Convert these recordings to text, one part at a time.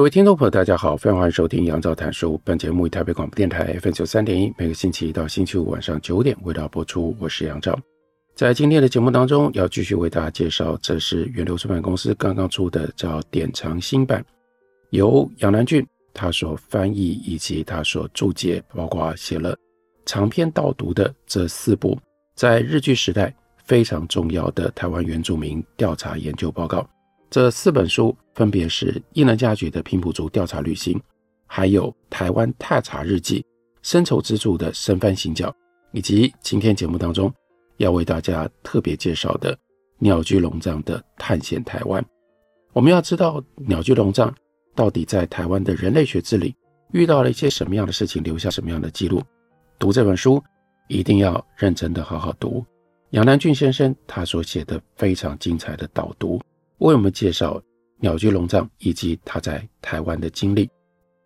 各位听众朋友，大家好，非常欢迎收听杨照谈书。本节目以台北广播电台 FM 九三点一，每个星期一到星期五晚上九点为大家播出。我是杨照，在今天的节目当中，要继续为大家介绍，这是远流出版公司刚刚出的叫《典藏新版》，由杨南俊他所翻译以及他所注解，包括写了长篇导读的这四部在日据时代非常重要的台湾原住民调查研究报告。这四本书分别是艺能家菊的《平埔族调查旅行》，还有台湾探查日记、深仇之助的《生番行脚》，以及今天节目当中要为大家特别介绍的鸟居龙藏的《探险台湾》。我们要知道鸟居龙藏到底在台湾的人类学之旅遇到了一些什么样的事情，留下什么样的记录。读这本书一定要认真的好好读。杨南俊先生他所写的非常精彩的导读。为我们介绍鸟居龙藏以及他在台湾的经历，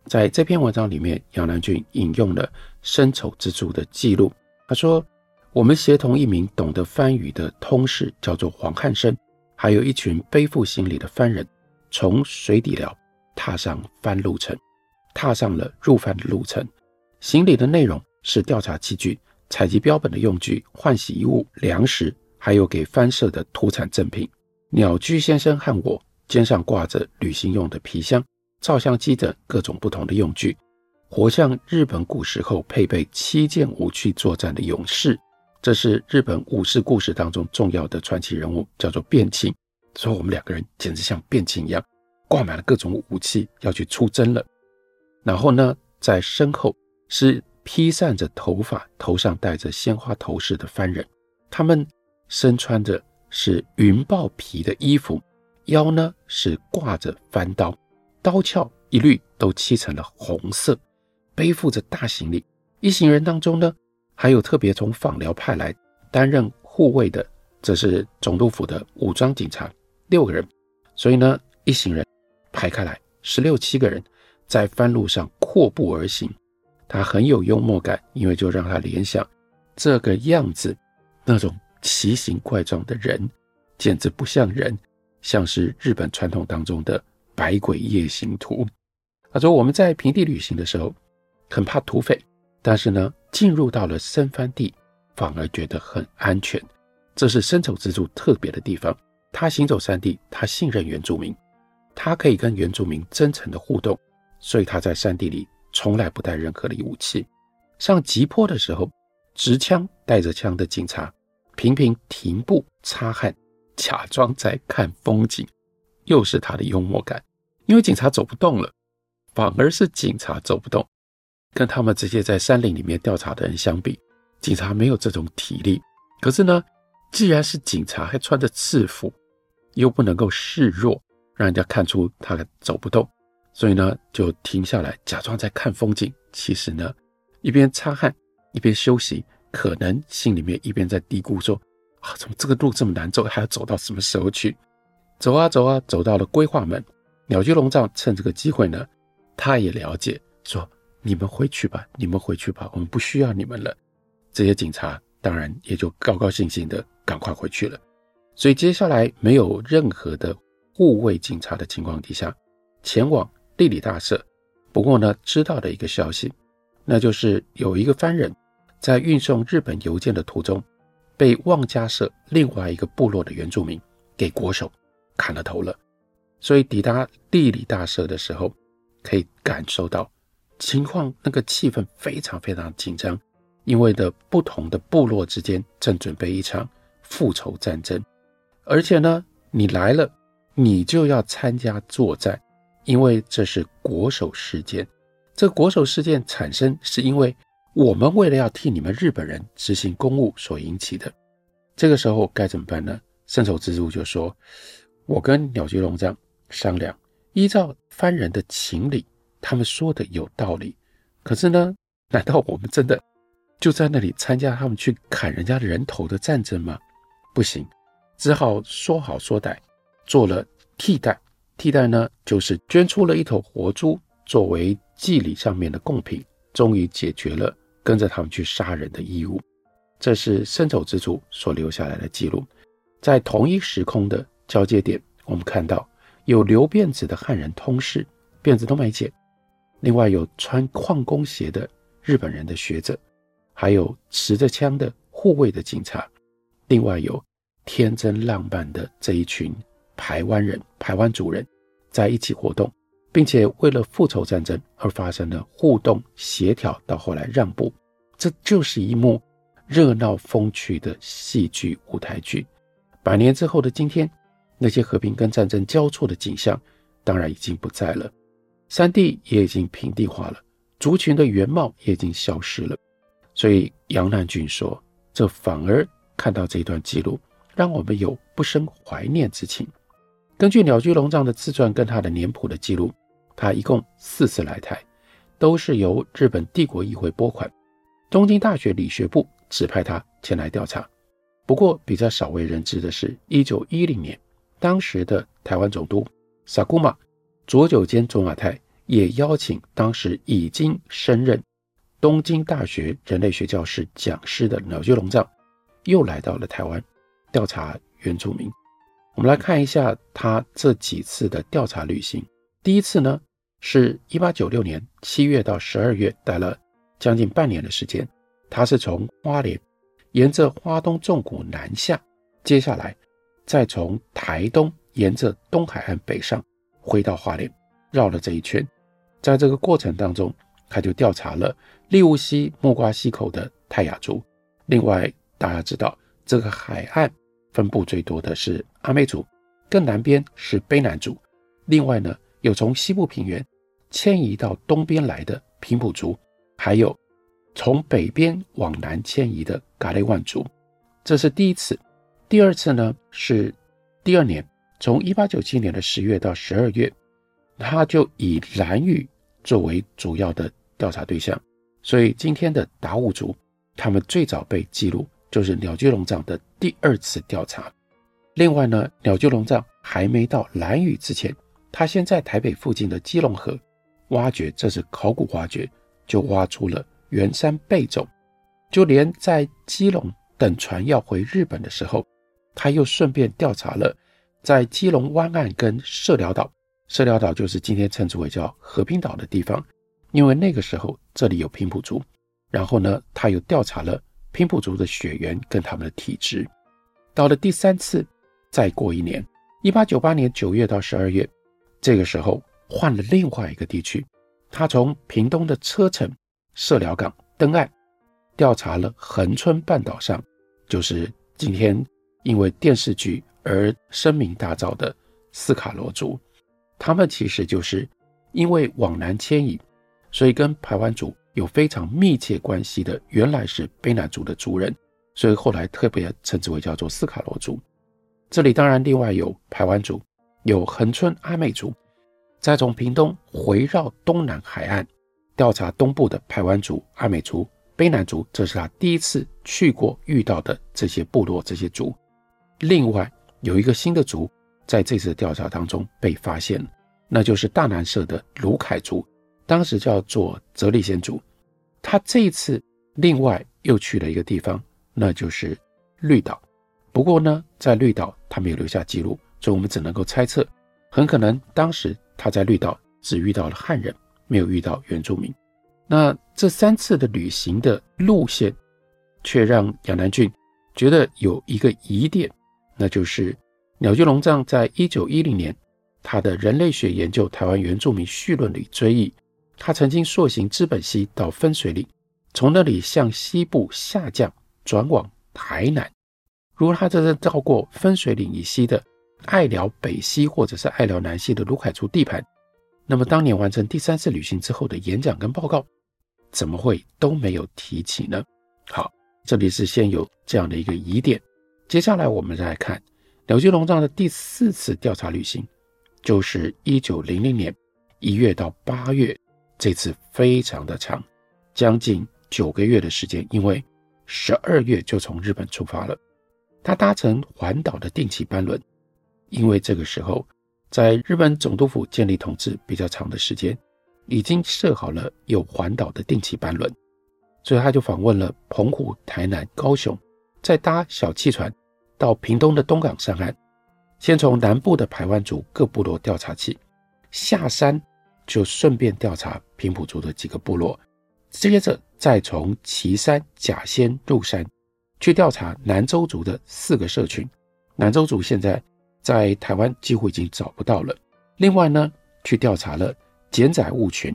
在这篇文章里面，杨南郡引用了深丑之助的记录。他说：“我们协同一名懂得番语的通事，叫做黄汉生，还有一群背负行李的番人，从水底寮踏上番路程，踏上了入番的路程。行李的内容是调查器具、采集标本的用具、换洗衣物、粮食，还有给番社的土产赠品。”鸟居先生和我肩上挂着旅行用的皮箱、照相机等各种不同的用具，活像日本古时候配备七件武器作战的勇士。这是日本武士故事当中重要的传奇人物，叫做变庆。所以我们两个人简直像变庆一样，挂满了各种武器要去出征了。然后呢，在身后是披散着头发、头上戴着鲜花头饰的番人，他们身穿着。是云豹皮的衣服，腰呢是挂着翻刀，刀鞘一律都漆成了红色，背负着大行李。一行人当中呢，还有特别从访辽派来担任护卫的，这是总督府的武装警察，六个人。所以呢，一行人排开来，十六七个人在番路上阔步而行。他很有幽默感，因为就让他联想这个样子那种。奇形怪状的人，简直不像人，像是日本传统当中的百鬼夜行图。他说：“我们在平地旅行的时候，很怕土匪，但是呢，进入到了深番地，反而觉得很安全。这是深丑之助特别的地方。他行走山地，他信任原住民，他可以跟原住民真诚的互动，所以他在山地里从来不带任何的武器。上急坡的时候，持枪带着枪的警察。”频频停步擦汗，假装在看风景，又是他的幽默感。因为警察走不动了，反而是警察走不动。跟他们这些在山林里面调查的人相比，警察没有这种体力。可是呢，既然是警察，还穿着制服，又不能够示弱，让人家看出他走不动，所以呢，就停下来，假装在看风景。其实呢，一边擦汗，一边休息。可能心里面一边在嘀咕说：“啊，怎么这个路这么难走，还要走到什么时候去？”走啊走啊，走到了规划门。鸟居龙藏趁这个机会呢，他也了解，说：“你们回去吧，你们回去吧，我们不需要你们了。”这些警察当然也就高高兴兴的赶快回去了。所以接下来没有任何的护卫警察的情况底下，前往力里大社。不过呢，知道的一个消息，那就是有一个番人。在运送日本邮件的途中，被望家社另外一个部落的原住民给国手砍了头了。所以抵达地理大社的时候，可以感受到情况，那个气氛非常非常紧张，因为的不同的部落之间正准备一场复仇战争，而且呢，你来了，你就要参加作战，因为这是国手事件。这国手事件产生是因为。我们为了要替你们日本人执行公务所引起的，这个时候该怎么办呢？圣手之助就说：“我跟鸟居龙藏商量，依照番人的情理，他们说的有道理。可是呢，难道我们真的就在那里参加他们去砍人家的人头的战争吗？不行，只好说好说歹，做了替代。替代呢，就是捐出了一头活猪作为祭礼上面的贡品，终于解决了跟着他们去杀人的义务。这是森丑之助所留下来的记录。在同一时空的交接点，我们看到有留辫子的汉人通事，辫子都没剪；另外有穿矿工鞋的日本人的学者，还有持着枪的护卫的警察，另外有天真浪漫的这一群台湾人、台湾族人在一起活动，并且为了复仇战争而发生的互动、协调，到后来让步，这就是一幕热闹风趣的戏剧舞台剧。百年之后的今天，那些和平跟战争交错的景象，当然已经不在了，山地也已经平地化了，族群的原貌也已经消失了。所以杨南郡说，这反而看到这一段记录，让我们有不生怀念之情。根据鸟居龙藏的自传跟他的年谱的记录，他一共四次来台，都是由日本帝国议会拨款，东京大学理学部指派他前来调查。不过比较少为人知的是，一九一零年，当时的台湾总督萨古玛佐久间卓马太也邀请当时已经升任东京大学人类学教室讲师的鸟居龙藏，又来到了台湾调查原住民。我们来看一下他这几次的调查旅行。第一次呢，是一八九六年七月到十二月，待了将近半年的时间。他是从花莲沿着花东纵谷南下，接下来再从台东沿着东海岸北上，回到花莲，绕了这一圈。在这个过程当中，他就调查了立雾溪木瓜溪口的泰雅族。另外，大家知道这个海岸。分布最多的是阿美族，更南边是卑南族。另外呢，有从西部平原迁移到东边来的平埔族，还有从北边往南迁移的噶雷万族。这是第一次。第二次呢，是第二年，从一八九七年的十月到十二月，他就以兰屿作为主要的调查对象。所以今天的达悟族，他们最早被记录。就是鸟居龙藏的第二次调查。另外呢，鸟居龙藏还没到兰屿之前，他先在台北附近的基隆河挖掘，这是考古挖掘，就挖出了圆山贝塚。就连在基隆等船要回日本的时候，他又顺便调查了在基隆湾岸跟社寮岛，社寮岛就是今天称之为叫和平岛的地方，因为那个时候这里有平埔族。然后呢，他又调查了。平埔族的血缘跟他们的体质，到了第三次，再过一年，一八九八年九月到十二月，这个时候换了另外一个地区，他从屏东的车城社寮港登岸，调查了恒春半岛上，就是今天因为电视剧而声名大噪的斯卡罗族，他们其实就是因为往南迁移，所以跟排湾族。有非常密切关系的，原来是卑南族的族人，所以后来特别称之为叫做斯卡罗族。这里当然另外有排湾族，有恒春阿美族。再从屏东回绕东南海岸调查东部的排湾族、阿美族、卑南族，这是他第一次去过遇到的这些部落、这些族。另外有一个新的族在这次调查当中被发现，那就是大南社的鲁凯族。当时叫做泽里先族，他这一次另外又去了一个地方，那就是绿岛。不过呢，在绿岛他没有留下记录，所以我们只能够猜测，很可能当时他在绿岛只遇到了汉人，没有遇到原住民。那这三次的旅行的路线，却让杨南郡觉得有一个疑点，那就是鸟居龙藏在一九一零年他的人类学研究台湾原住民序论里追忆。他曾经溯行知本溪到分水岭，从那里向西部下降，转往台南。如果他这是绕过分水岭以西的爱聊北溪或者是爱聊南溪的鲁凯族地盘，那么当年完成第三次旅行之后的演讲跟报告，怎么会都没有提起呢？好，这里是先有这样的一个疑点。接下来我们再来看鸟居龙藏的第四次调查旅行，就是一九零零年一月到八月，这次非常的长，将近九个月的时间，因为十二月就从日本出发了。他搭乘环岛的定期班轮，因为这个时候在日本总督府建立统治比较长的时间，已经设好了有环岛的定期班轮，所以他就访问了澎湖、台南、高雄，再搭小汽船。到屏东的东港上岸，先从南部的排湾族各部落调查起，下山就顺便调查平埔族的几个部落，接着再从旗山、甲仙入山去调查南州族的四个社群。南州族现在在台湾几乎已经找不到了。另外呢，去调查了简仔物群，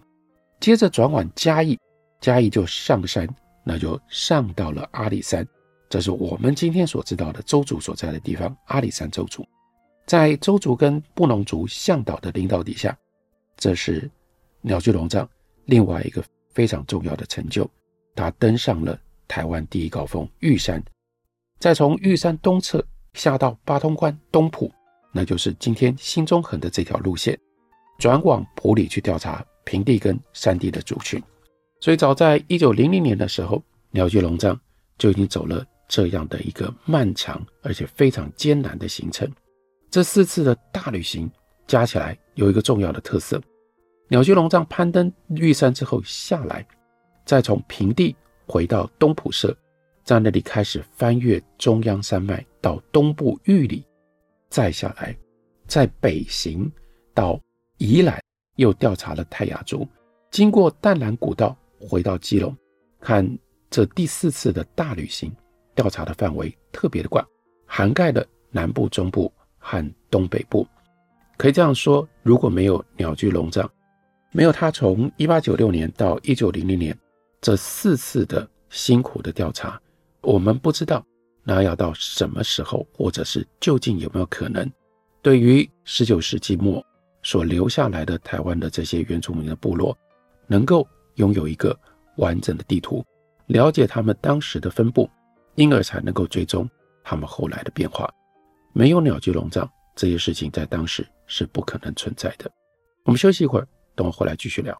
接着转往嘉义，嘉义就上山，那就上到了阿里山。这是我们今天所知道的邹族所在的地方，阿里山邹族，在邹族跟布农族向导的领导底下，这是鸟居龙藏另外一个非常重要的成就。他登上了台湾第一高峰玉山，再从玉山东侧下到八通关东埔，那就是今天新中横的这条路线，转往埔里去调查平地跟山地的族群。所以早在一九零零年的时候，鸟居龙藏就已经走了。这样的一个漫长而且非常艰难的行程，这四次的大旅行加起来有一个重要的特色：鸟居龙藏攀登玉山之后下来，再从平地回到东埔社，在那里开始翻越中央山脉到东部玉里，再下来，在北行到宜兰，又调查了泰雅族，经过淡兰古道回到基隆，看这第四次的大旅行。调查的范围特别的广，涵盖了南部、中部和东北部。可以这样说，如果没有鸟居龙藏，没有他从一八九六年到一九零零年这四次的辛苦的调查，我们不知道那要到什么时候，或者是究竟有没有可能，对于十九世纪末所留下来的台湾的这些原住民的部落，能够拥有一个完整的地图，了解他们当时的分布。因而才能够追踪他们后来的变化。没有鸟居龙藏，这些事情在当时是不可能存在的。我们休息一会儿，等我回来继续聊。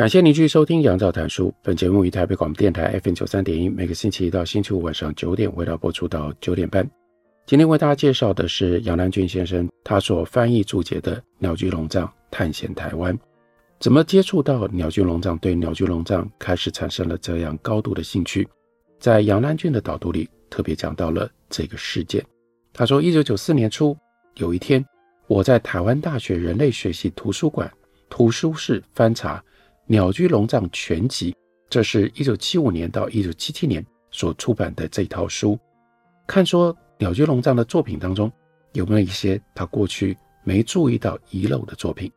感谢您继续收听杨照谈书。本节目于台北广播电台 FM 九三点一，每个星期一到星期五晚上九点，为大家播出到九点半。今天为大家介绍的是杨南郡先生他所翻译注解的《鸟居龙藏探险台湾》。怎么接触到鸟居龙藏？对鸟居龙藏开始产生了这样高度的兴趣。在杨南郡的导读里特别讲到了这个事件。他说，一九九四年初有一天，我在台湾大学人类学系图书馆图书室翻查。《鸟居龙藏全集》，这是一九七五年到一九七七年所出版的这套书。看说鸟居龙藏的作品当中有没有一些他过去没注意到遗漏的作品，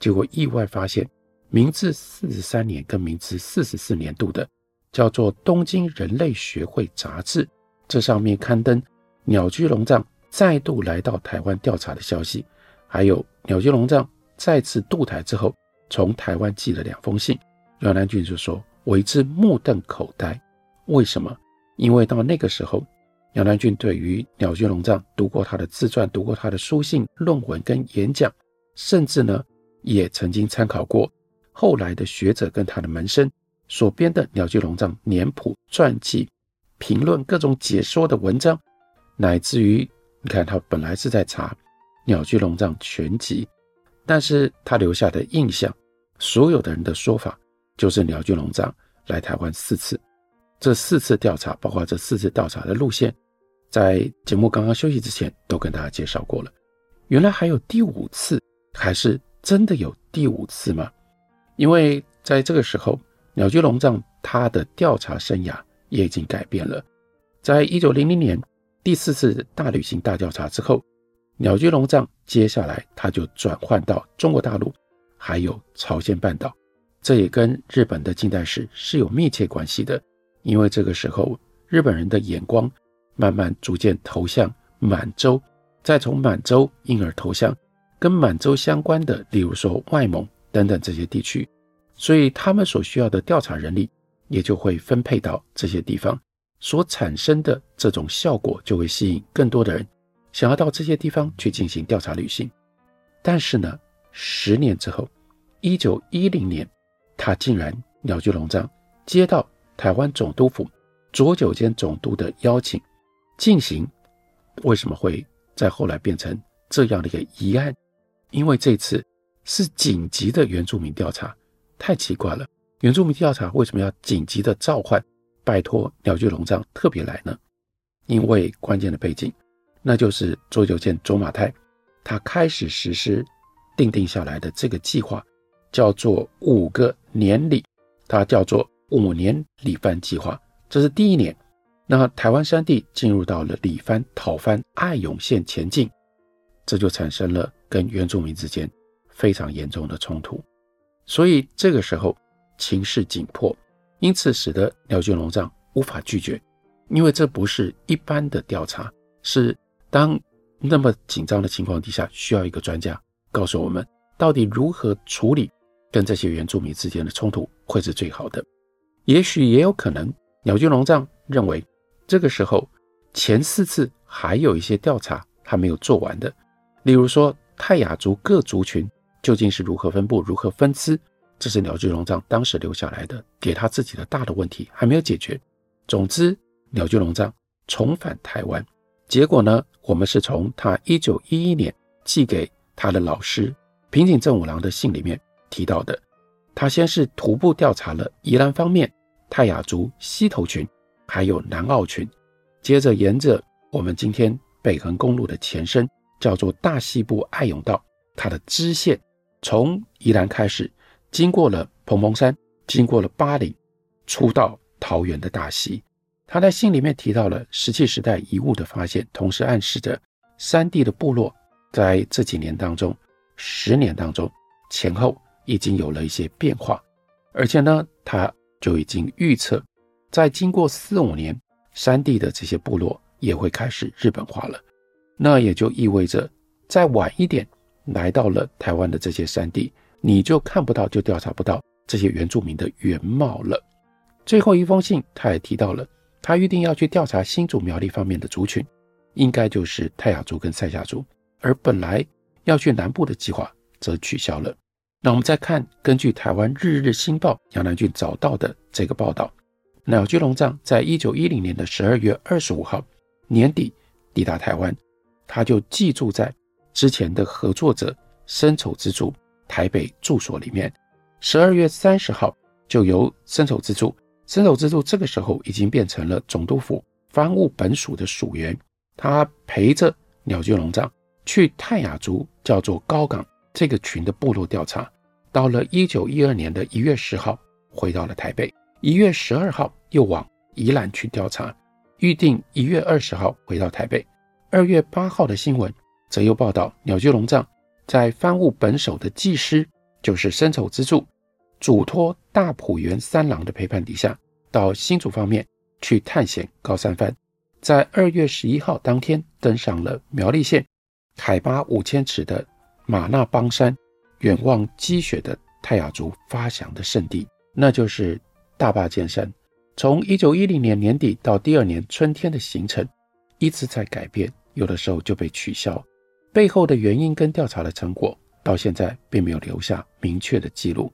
结果意外发现，明治四十三年跟明治四十四年度的叫做《东京人类学会杂志》，这上面刊登鸟居龙藏再度来到台湾调查的消息，还有鸟居龙藏再次渡台之后。从台湾寄了两封信，杨南郡就说为之目瞪口呆。为什么？因为到那个时候，杨南俊对于鸟居龙藏读过他的自传，读过他的书信、论文跟演讲，甚至呢，也曾经参考过后来的学者跟他的门生所编的鸟居龙藏年谱、传记、评论、各种解说的文章，乃至于你看他本来是在查鸟居龙藏全集，但是他留下的印象。所有的人的说法就是鸟居龙藏来台湾四次，这四次调查，包括这四次调查的路线，在节目刚刚休息之前都跟大家介绍过了。原来还有第五次，还是真的有第五次吗？因为在这个时候，鸟居龙藏他的调查生涯也已经改变了。在一九零零年第四次大旅行大调查之后，鸟居龙藏接下来他就转换到中国大陆，还有朝鲜半岛。这也跟日本的近代史是有密切关系的，因为这个时候日本人的眼光慢慢逐渐投向满洲，再从满洲因而投向跟满洲相关的，例如说外蒙等等这些地区，所以他们所需要的调查人力也就会分配到这些地方，所产生的这种效果就会吸引更多的人想要到这些地方去进行调查旅行。但是呢，十年之后，一九一零年。他竟然鸟居龙藏接到台湾总督府佐久间总督的邀请，进行为什么会在后来变成这样的一个疑案？因为这次是紧急的原住民调查，太奇怪了。原住民调查为什么要紧急的召唤，拜托鸟居龙藏特别来呢？因为关键的背景，那就是佐久间卓玛泰他开始实施定定下来的这个计划。叫做五个年里，它叫做五年里番计划。这是第一年，那台湾山地进入到了里番讨番爱永县前进，这就产生了跟原住民之间非常严重的冲突。所以这个时候情势紧迫，因此使得鸟居龙藏无法拒绝，因为这不是一般的调查，是当那么紧张的情况底下，需要一个专家告诉我们到底如何处理。跟这些原住民之间的冲突会是最好的，也许也有可能，鸟居龙藏认为这个时候前四次还有一些调查还没有做完的，例如说泰雅族各族群究竟是如何分布、如何分支，这是鸟居龙藏当时留下来的给他自己的大的问题还没有解决。总之，鸟居龙藏重返台湾，结果呢，我们是从他一九一一年寄给他的老师平井正五郎的信里面。提到的，他先是徒步调查了宜兰方面泰雅族溪头群，还有南澳群，接着沿着我们今天北横公路的前身，叫做大西部爱永道，它的支线从宜兰开始，经过了蓬蓬山，经过了八里，出到桃园的大溪。他在信里面提到了石器时代遗物的发现，同时暗示着山地的部落在这几年当中，十年当中前后。已经有了一些变化，而且呢，他就已经预测，在经过四五年，山地的这些部落也会开始日本化了。那也就意味着，再晚一点来到了台湾的这些山地，你就看不到，就调查不到这些原住民的原貌了。最后一封信，他也提到了，他预定要去调查新竹苗栗方面的族群，应该就是泰雅族跟赛夏族，而本来要去南部的计划则取消了。那我们再看，根据台湾《日日新报》杨南郡找到的这个报道，鸟居龙藏在一九一零年的十二月二十五号年底抵达台湾，他就寄住在之前的合作者深丑之助台北住所里面。十二月三十号就由深丑之助，森丑之助这个时候已经变成了总督府番务本署的署员，他陪着鸟居龙藏去泰雅族叫做高岗。这个群的部落调查，到了一九一二年的一月十号，回到了台北。一月十二号又往宜兰去调查，预定一月二十号回到台北。二月八号的新闻则又报道，鸟居龙藏在番务本守的技师，就是森丑之助，嘱托大埔原三郎的陪伴底下，到新竹方面去探险高山番，在二月十一号当天登上了苗栗县海拔五千尺的。马那邦山，远望积雪的泰雅族发祥的圣地，那就是大霸尖山。从一九一零年年底到第二年春天的行程，一直在改变，有的时候就被取消。背后的原因跟调查的成果，到现在并没有留下明确的记录。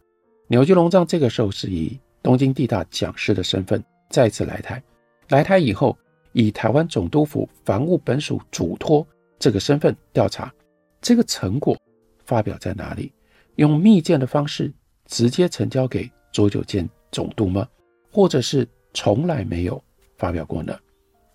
鸟居龙藏这个时候是以东京地大讲师的身份再次来台，来台以后，以台湾总督府防务本署嘱托这个身份调查，这个成果。发表在哪里？用密件的方式直接呈交给佐久间总督吗？或者是从来没有发表过呢？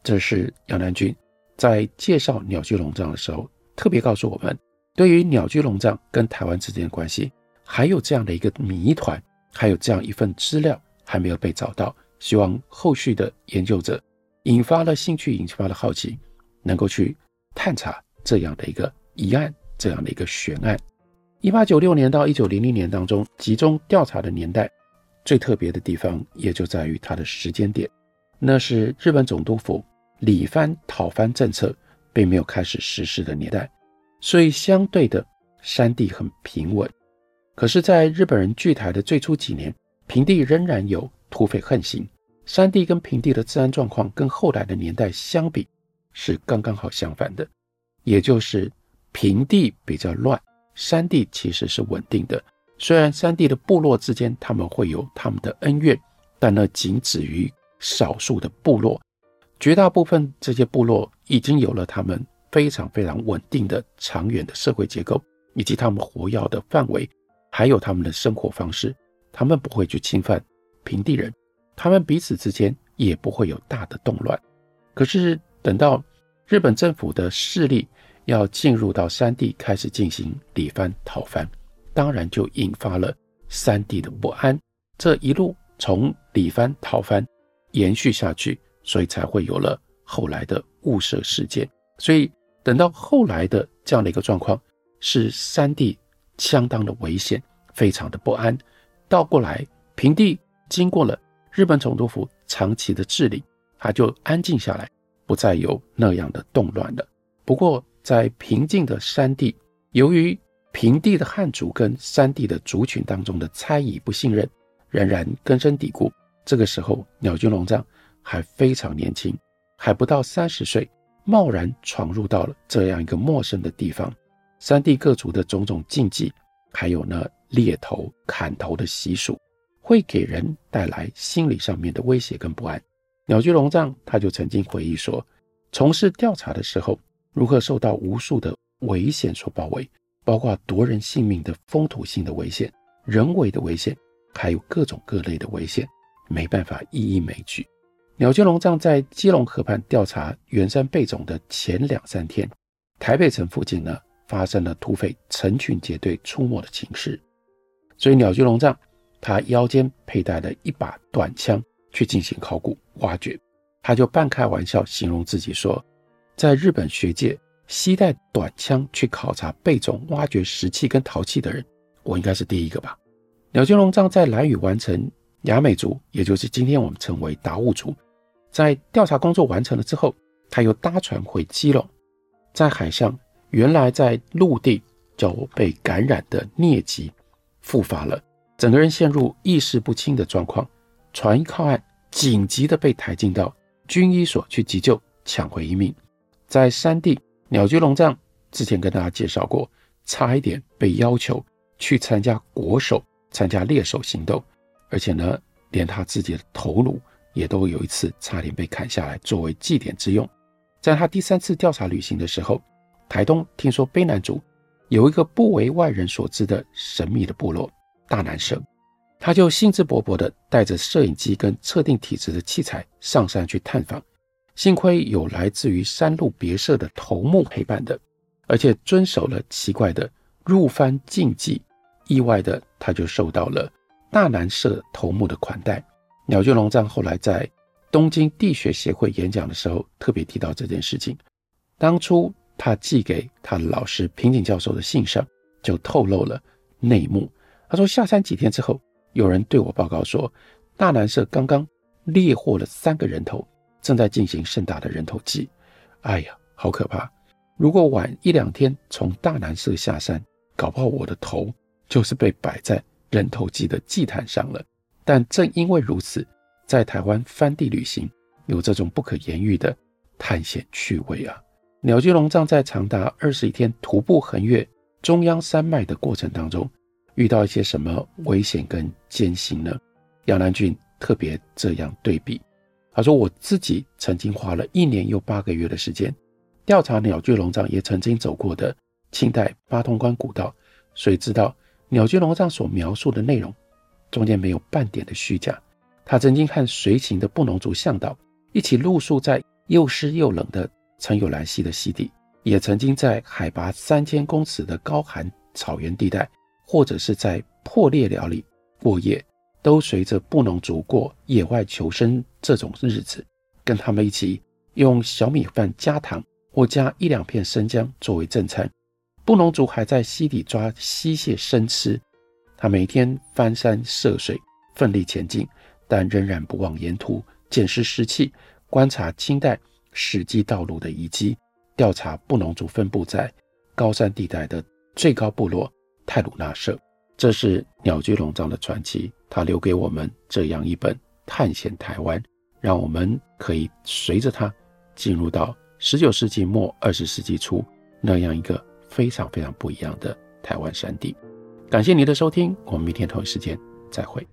这是杨南军在介绍鸟居龙藏的时候特别告诉我们，对于鸟居龙藏跟台湾之间的关系，还有这样的一个谜团，还有这样一份资料还没有被找到，希望后续的研究者引发了兴趣，引发了好奇，能够去探查这样的一个疑案，这样的一个悬案。一八九六年到一九零零年当中，集中调查的年代，最特别的地方也就在于它的时间点，那是日本总督府里藩讨藩政策并没有开始实施的年代，所以相对的山地很平稳。可是，在日本人据台的最初几年，平地仍然有土匪横行，山地跟平地的治安状况跟后来的年代相比是刚刚好相反的，也就是平地比较乱。山地其实是稳定的，虽然山地的部落之间他们会有他们的恩怨，但那仅止于少数的部落，绝大部分这些部落已经有了他们非常非常稳定的长远的社会结构，以及他们活跃的范围，还有他们的生活方式，他们不会去侵犯平地人，他们彼此之间也不会有大的动乱。可是等到日本政府的势力，要进入到山地开始进行里藩讨藩，当然就引发了山地的不安。这一路从里藩讨藩延续下去，所以才会有了后来的雾社事件。所以等到后来的这样的一个状况，是山地相当的危险，非常的不安。倒过来，平地经过了日本总督府长期的治理，它就安静下来，不再有那样的动乱了。不过，在平静的山地，由于平地的汉族跟山地的族群当中的猜疑、不信任仍然根深蒂固。这个时候，鸟居龙藏还非常年轻，还不到三十岁，贸然闯入到了这样一个陌生的地方。山地各族的种种禁忌，还有呢猎头、砍头的习俗，会给人带来心理上面的威胁跟不安。鸟居龙藏他就曾经回忆说，从事调查的时候。如何受到无数的危险所包围，包括夺人性命的风土性的危险、人为的危险，还有各种各类的危险，没办法一一枚举。鸟居龙藏在基隆河畔调查圆山贝种的前两三天，台北城附近呢发生了土匪成群结队出没的情势，所以鸟居龙藏他腰间佩戴了一把短枪去进行考古挖掘，他就半开玩笑形容自己说。在日本学界，携带短枪去考察贝种挖掘石器跟陶器的人，我应该是第一个吧。鸟居龙藏在兰屿完成雅美族，也就是今天我们称为达悟族，在调查工作完成了之后，他又搭船回基隆，在海上，原来在陆地就被感染的疟疾复发了，整个人陷入意识不清的状况，船一靠岸，紧急的被抬进到军医所去急救，抢回一命。在山地，鸟居龙藏之前跟大家介绍过，差一点被要求去参加国手、参加猎手行动，而且呢，连他自己的头颅也都有一次差点被砍下来作为祭典之用。在他第三次调查旅行的时候，台东听说卑南族有一个不为外人所知的神秘的部落大南社，他就兴致勃勃地带着摄影机跟测定体质的器材上山去探访。幸亏有来自于山路别社的头目陪伴的，而且遵守了奇怪的入藩禁忌，意外的他就受到了大南社头目的款待。鸟居龙藏后来在东京地学协会演讲的时候，特别提到这件事情。当初他寄给他老师平井教授的信上，就透露了内幕。他说下山几天之后，有人对我报告说，大南社刚刚猎获了三个人头。正在进行盛大的人头祭，哎呀，好可怕！如果晚一两天从大南社下山，搞不好我的头就是被摆在人头祭的祭坛上了。但正因为如此，在台湾番地旅行有这种不可言喻的探险趣味啊！鸟居龙藏在长达二十一天徒步横越中央山脉的过程当中，遇到一些什么危险跟艰辛呢？杨南俊特别这样对比。他说：“我自己曾经花了一年又八个月的时间调查鸟居龙藏也曾经走过的清代八通关古道，所以知道鸟居龙藏所描述的内容中间没有半点的虚假。他曾经和随行的布农族向导一起露宿在又湿又冷的曾有兰溪的溪底，也曾经在海拔三千公尺的高寒草原地带，或者是在破裂寮里过夜，都随着布农族过野外求生这种日子，跟他们一起用小米饭加糖或加一两片生姜作为正餐。布农族还在溪底抓溪蟹生吃。他每天翻山涉水，奋力前进，但仍然不忘沿途捡拾湿气，观察清代史迹道路的遗迹，调查布农族分布在高山地带的最高部落泰鲁纳社。这是鸟居龙藏的传奇，他留给我们这样一本探险台湾，让我们可以随着他进入到十九世纪末二十世纪初那样一个非常非常不一样的台湾山地。感谢您的收听，我们明天同一时间再会。